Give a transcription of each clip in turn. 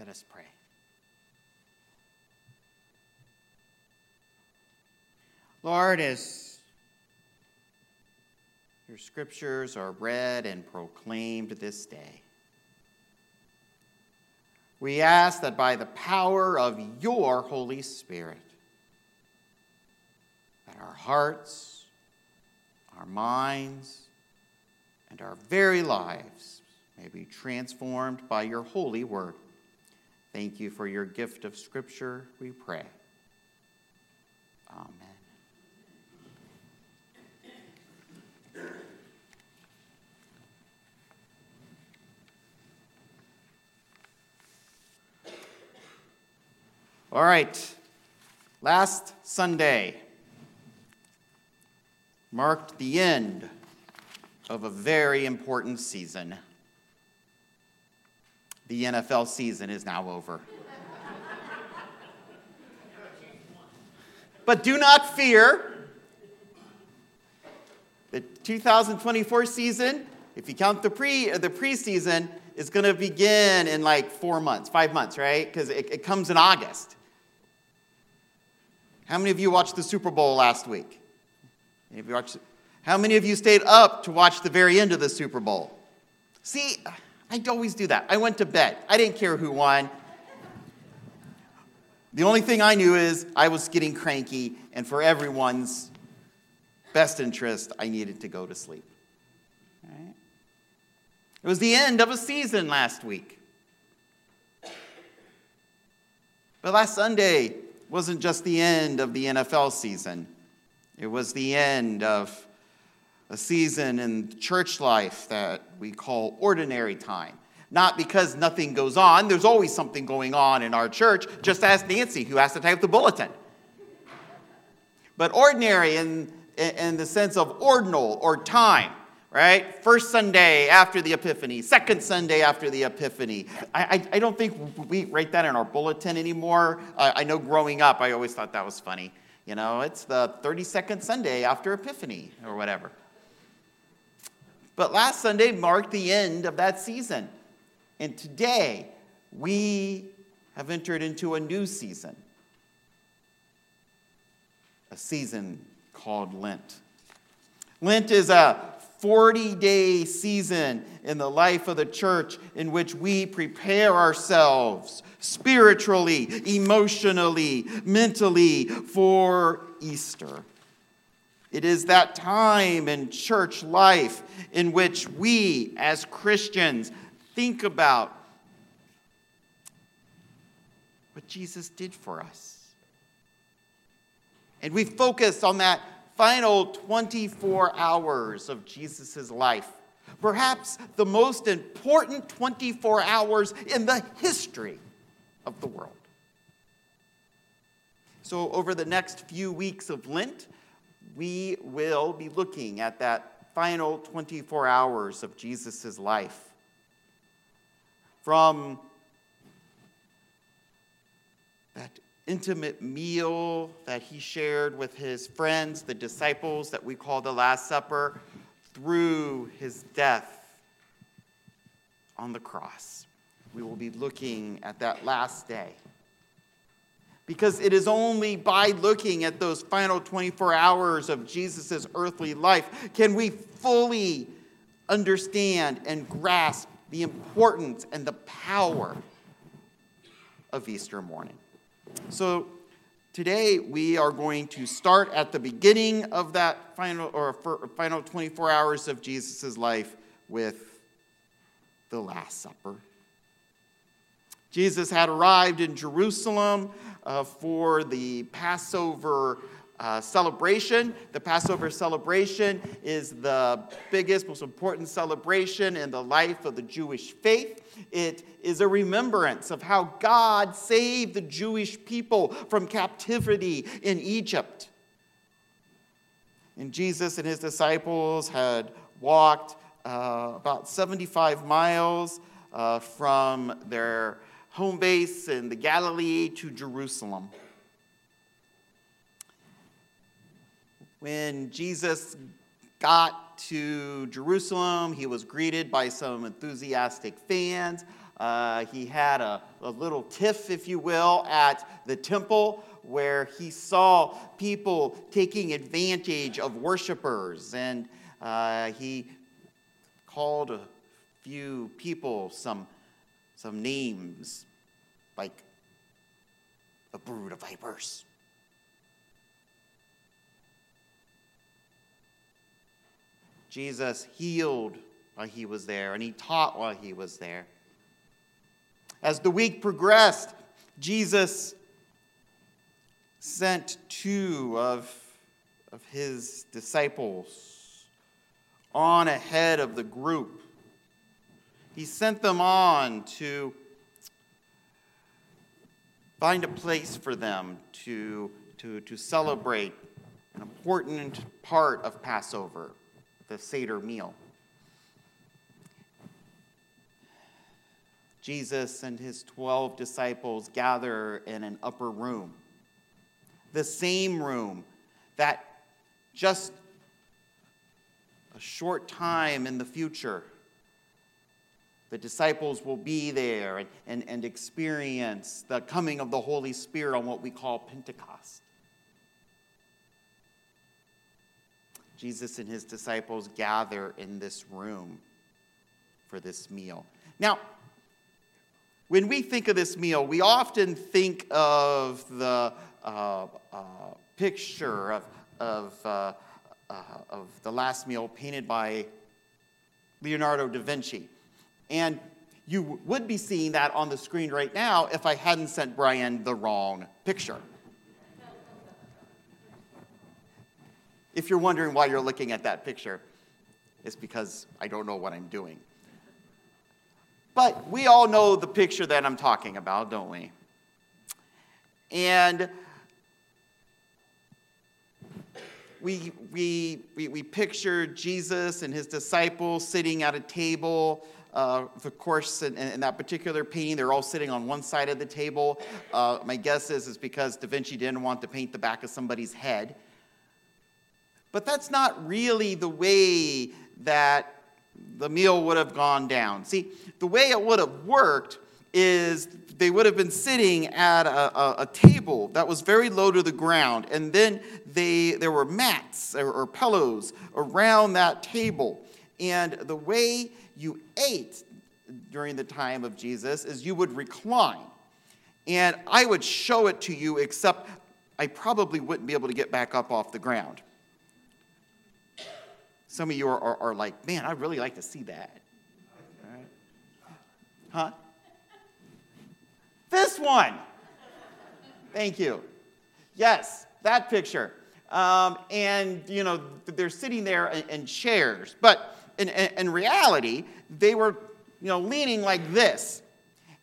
Let us pray. Lord, as your scriptures are read and proclaimed this day, we ask that by the power of your Holy Spirit, that our hearts, our minds, and our very lives may be transformed by your holy word. Thank you for your gift of Scripture, we pray. Amen. All right, last Sunday marked the end of a very important season. The NFL season is now over. but do not fear. The 2024 season, if you count the pre the preseason, is going to begin in like four months, five months, right? Because it, it comes in August. How many of you watched the Super Bowl last week? How many of you stayed up to watch the very end of the Super Bowl? See, I always do that. I went to bed. I didn't care who won. The only thing I knew is I was getting cranky, and for everyone's best interest, I needed to go to sleep. Right? It was the end of a season last week. But last Sunday, wasn't just the end of the NFL season, it was the end of a season in church life that we call ordinary time. Not because nothing goes on, there's always something going on in our church. Just ask Nancy, who has to type the bulletin. But ordinary in, in the sense of ordinal or time right? First Sunday after the Epiphany, second Sunday after the Epiphany. I, I, I don't think we write that in our bulletin anymore. I know growing up, I always thought that was funny. You know, it's the 32nd Sunday after Epiphany or whatever. But last Sunday marked the end of that season. And today, we have entered into a new season a season called Lent. Lent is a 40 day season in the life of the church in which we prepare ourselves spiritually, emotionally, mentally for Easter. It is that time in church life in which we, as Christians, think about what Jesus did for us. And we focus on that final 24 hours of Jesus' life. Perhaps the most important 24 hours in the history of the world. So, over the next few weeks of Lent, we will be looking at that final 24 hours of Jesus' life. From that intimate meal that he shared with his friends, the disciples that we call the Last Supper, through his death on the cross. We will be looking at that last day. Because it is only by looking at those final 24 hours of Jesus' earthly life can we fully understand and grasp the importance and the power of Easter morning. So today we are going to start at the beginning of that final or final 24 hours of Jesus' life with the Last Supper. Jesus had arrived in Jerusalem uh, for the Passover uh, celebration. The Passover celebration is the biggest, most important celebration in the life of the Jewish faith. It is a remembrance of how God saved the Jewish people from captivity in Egypt. And Jesus and his disciples had walked uh, about 75 miles uh, from their home base in the Galilee to Jerusalem. When Jesus got to Jerusalem, he was greeted by some enthusiastic fans. Uh, he had a, a little tiff, if you will, at the temple where he saw people taking advantage of worshipers. And uh, he called a few people some, some names like a brood of vipers. Jesus healed while he was there, and he taught while he was there. As the week progressed, Jesus sent two of, of his disciples on ahead of the group. He sent them on to find a place for them to, to, to celebrate an important part of Passover the Seder meal. Jesus and his 12 disciples gather in an upper room, the same room that just a short time in the future, the disciples will be there and, and, and experience the coming of the Holy Spirit on what we call Pentecost. Jesus and his disciples gather in this room for this meal. Now, when we think of this meal, we often think of the uh, uh, picture of, of, uh, uh of the last meal painted by Leonardo da Vinci. And you would be seeing that on the screen right now if I hadn't sent Brian the wrong picture. If you're wondering why you're looking at that picture, it's because I don't know what I'm doing. But we all know the picture that I'm talking about, don't we? And we, we, we, we picture Jesus and his disciples sitting at a table. Uh, of course, in, in, that particular painting, they're all sitting on one side of the table. Uh, my guess is, is because Da Vinci didn't want to paint the back of somebody's head. But that's not really the way that the meal would have gone down. See, the way it would have worked is they would have been sitting at a, a, a, table that was very low to the ground, and then they, there were mats or, or pillows around that table. And the way you ate during the time of Jesus is you would recline. And I would show it to you, except I probably wouldn't be able to get back up off the ground. Some of you are, are, are like, man, I'd really like to see that. Huh? This one. Thank you. Yes, that picture. Um, and, you know, they're sitting there in, in chairs. But in, in, reality, they were, you know, leaning like this.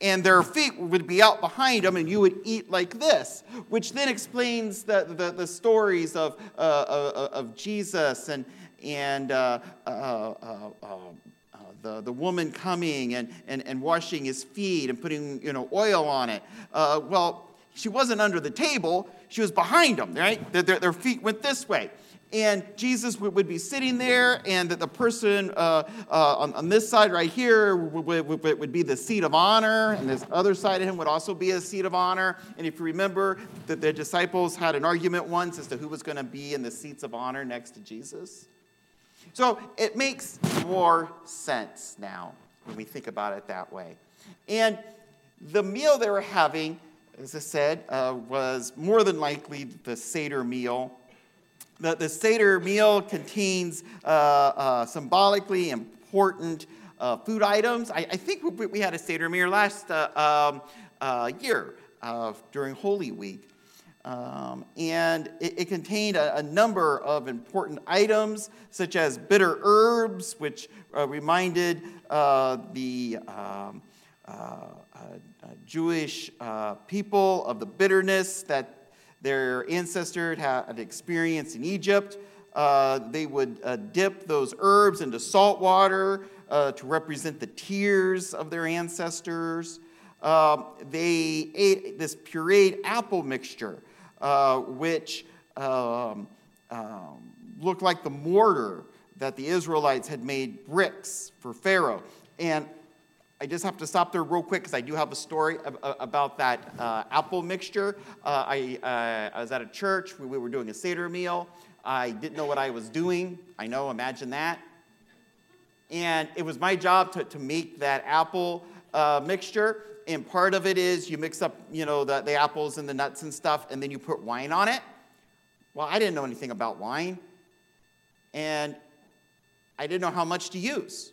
And their feet would be out behind them, and you would eat like this, which then explains the, the, the stories of, uh, of, uh, of Jesus and, and uh, uh, uh, uh, the, the woman coming and, and, and washing his feet and putting you know, oil on it. well, she wasn't under the table, she was behind them, right? Their, their, their feet went this way. And Jesus would, be sitting there, and that the person uh, uh, on, on, this side right here would, would, would, be the seat of honor, and this other side of him would also be a seat of honor. And if you remember, that the disciples had an argument once as to who was going to be in the seats of honor next to Jesus. So it makes more sense now when we think about it that way. And the meal they were having, as I said, uh, was more than likely the Seder meal. The, the Seder meal contains uh, uh, symbolically important uh, food items. I, I, think we, we, had a Seder meal last uh, um, uh, year during Holy Week. Um, and it, it contained a, a, number of important items, such as bitter herbs, which uh, reminded uh, the um, uh, uh Jewish uh, people of the bitterness that their ancestor had experienced in Egypt. Uh, they would dip those herbs into salt water to represent the tears of their ancestors. Um, they ate this pureed apple mixture uh, which um, um, looked like the mortar that the Israelites had made bricks for Pharaoh. And I just have to stop there real quick because I do have a story about that uh, apple mixture. Uh, I, uh, I, was at a church, we, we, were doing a Seder meal. I didn't know what I was doing. I know, imagine that. And it was my job to, to make that apple uh, mixture. And part of it is you mix up, you know, the, the apples and the nuts and stuff, and then you put wine on it. Well, I didn't know anything about wine. And I didn't know how much to use.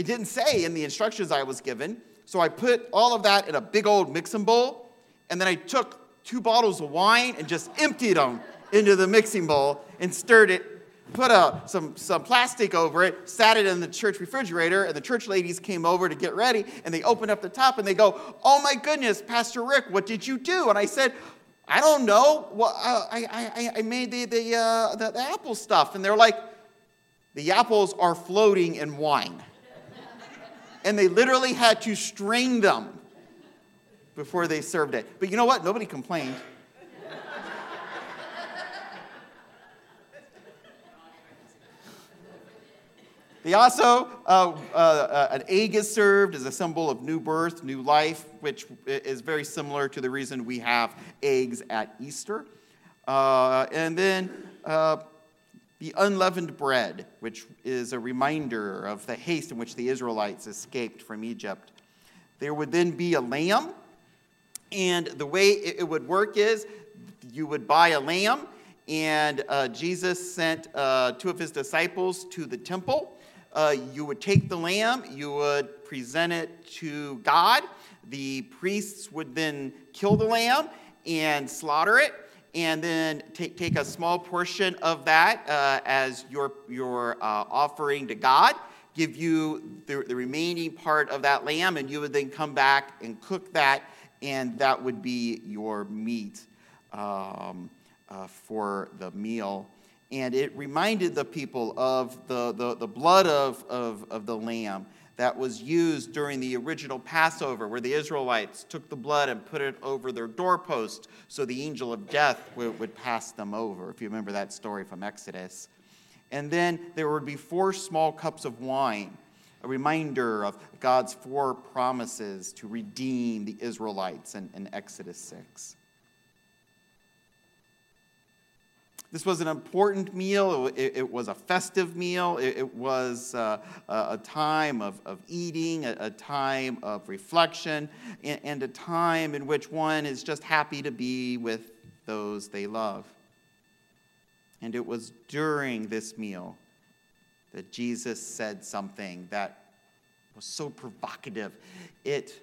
It didn't say in the instructions I was given. So I put all of that in a big old mixing bowl, and then I took two bottles of wine and just emptied them into the mixing bowl and stirred it, put a, some, some plastic over it, sat it in the church refrigerator, and the church ladies came over to get ready, and they opened up the top and they go, Oh my goodness, Pastor Rick, what did you do? And I said, I don't know. Well, uh, I, I, I made the, the, uh, the, the apple stuff. And they're like, The apples are floating in wine and they literally had to strain them before they served it. But you know what? Nobody complained. They also, uh, uh, uh, an egg is served as a symbol of new birth, new life, which is very similar to the reason we have eggs at Easter. Uh, and then uh, the unleavened bread, which is a reminder of the haste in which the Israelites escaped from Egypt. There would then be a lamb, and the way it would work is you would buy a lamb, and uh, Jesus sent uh, two of his disciples to the temple. Uh, you would take the lamb, you would present it to God. The priests would then kill the lamb and slaughter it and then take, take a small portion of that uh, as your, your uh, offering to God, give you the, the remaining part of that lamb, and you would then come back and cook that, and that would be your meat um, uh, for the meal. And it reminded the people of the, the, the blood of, of, of the lamb that was used during the original Passover, where the Israelites took the blood and put it over their doorpost so the angel of death would, pass them over, if you remember that story from Exodus. And then there would be four small cups of wine, a reminder of God's four promises to redeem the Israelites in, in Exodus 6. This was an important meal. It, it was a festive meal. It, it was uh, a time of, of eating, a, a, time of reflection, and, and a time in which one is just happy to be with those they love. And it was during this meal that Jesus said something that was so provocative. It,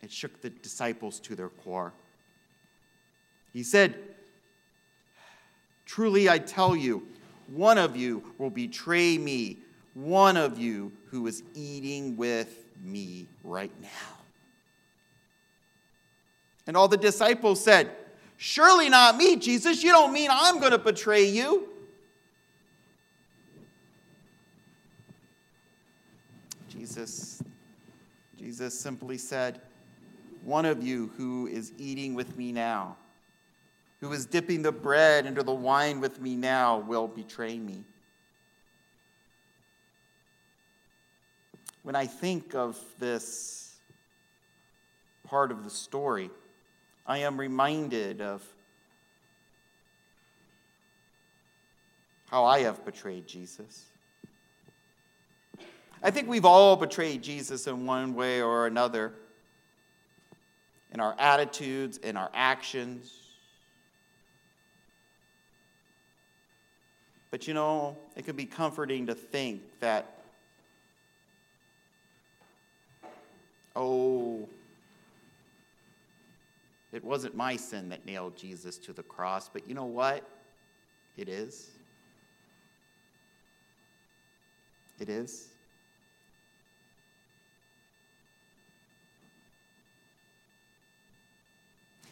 it shook the disciples to their core. He said, Truly I tell you, one of you will betray me, one of you who is eating with me right now. And all the disciples said, Surely not me, Jesus. You don't mean I'm going to betray you. Jesus, Jesus simply said, One of you who is eating with me now who is dipping the bread into the wine with me now will betray me. When I think of this part of the story, I am reminded of how I have betrayed Jesus. I think we've all betrayed Jesus in one way or another in our attitudes, in our actions, But you know, it can be comforting to think that, oh, it wasn't my sin that nailed Jesus to the cross, but you know what? It is. It is.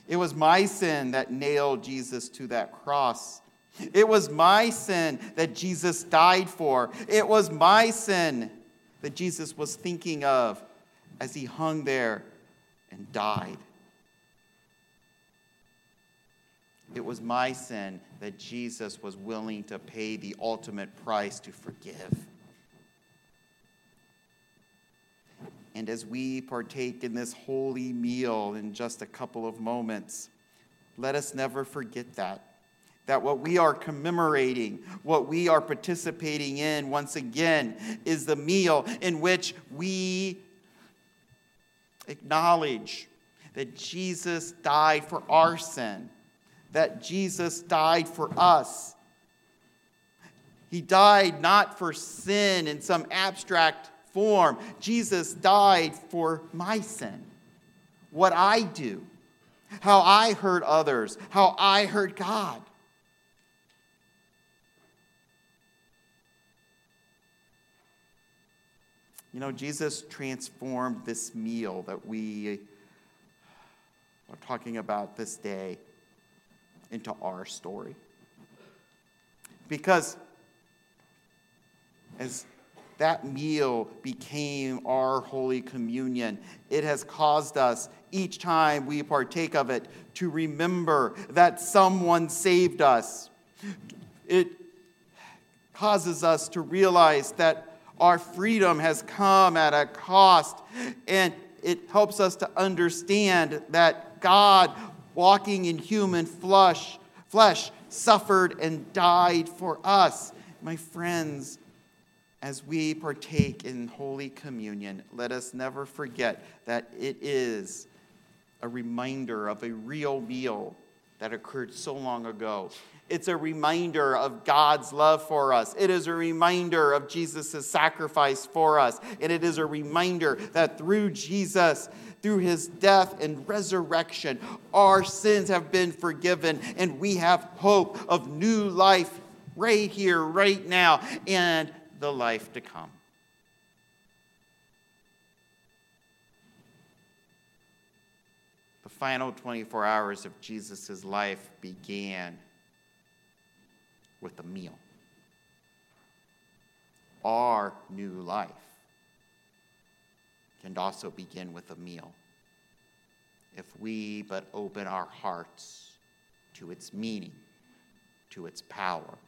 It was my sin that nailed Jesus to that cross. It was my sin that Jesus died for. It was my sin that Jesus was thinking of as he hung there and died. It was my sin that Jesus was willing to pay the ultimate price to forgive. And as we partake in this holy meal in just a couple of moments, let us never forget that. That what we are commemorating, what we are participating in once again, is the meal in which we acknowledge that Jesus died for our sin, that Jesus died for us. He died not for sin in some abstract form. Jesus died for my sin, what I do, how I hurt others, how I hurt God. You know, Jesus transformed this meal that we are talking about this day into our story. Because as that meal became our Holy Communion, it has caused us, each time we partake of it, to remember that someone saved us. It causes us to realize that our freedom has come at a cost, and it helps us to understand that God, walking in human flesh, flesh suffered and died for us. My friends, as we partake in Holy Communion, let us never forget that it is a reminder of a real meal that occurred so long ago. It's a reminder of God's love for us. It is a reminder of Jesus' sacrifice for us. And it is a reminder that through Jesus, through his death and resurrection, our sins have been forgiven and we have hope of new life right here, right now, and the life to come. The final 24 hours of Jesus' life began with a meal. Our new life can also begin with a meal if we but open our hearts to its meaning, to its power,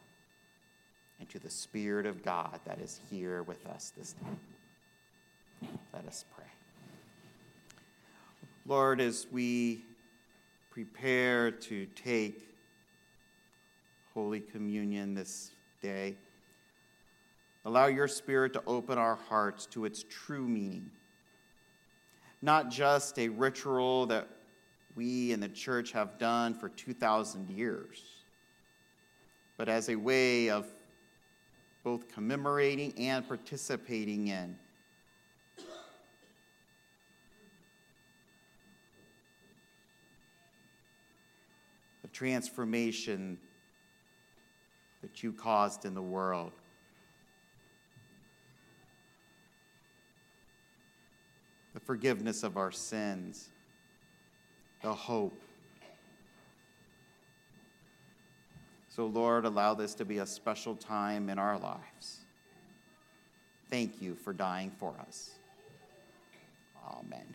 and to the Spirit of God that is here with us this day. Let us pray. Lord, as we prepare to take Holy Communion this day, allow your Spirit to open our hearts to its true meaning. Not just a ritual that we in the church have done for 2,000 years, but as a way of both commemorating and participating in the transformation that you caused in the world. The forgiveness of our sins, the hope. So, Lord, allow this to be a special time in our lives. Thank you for dying for us. Amen.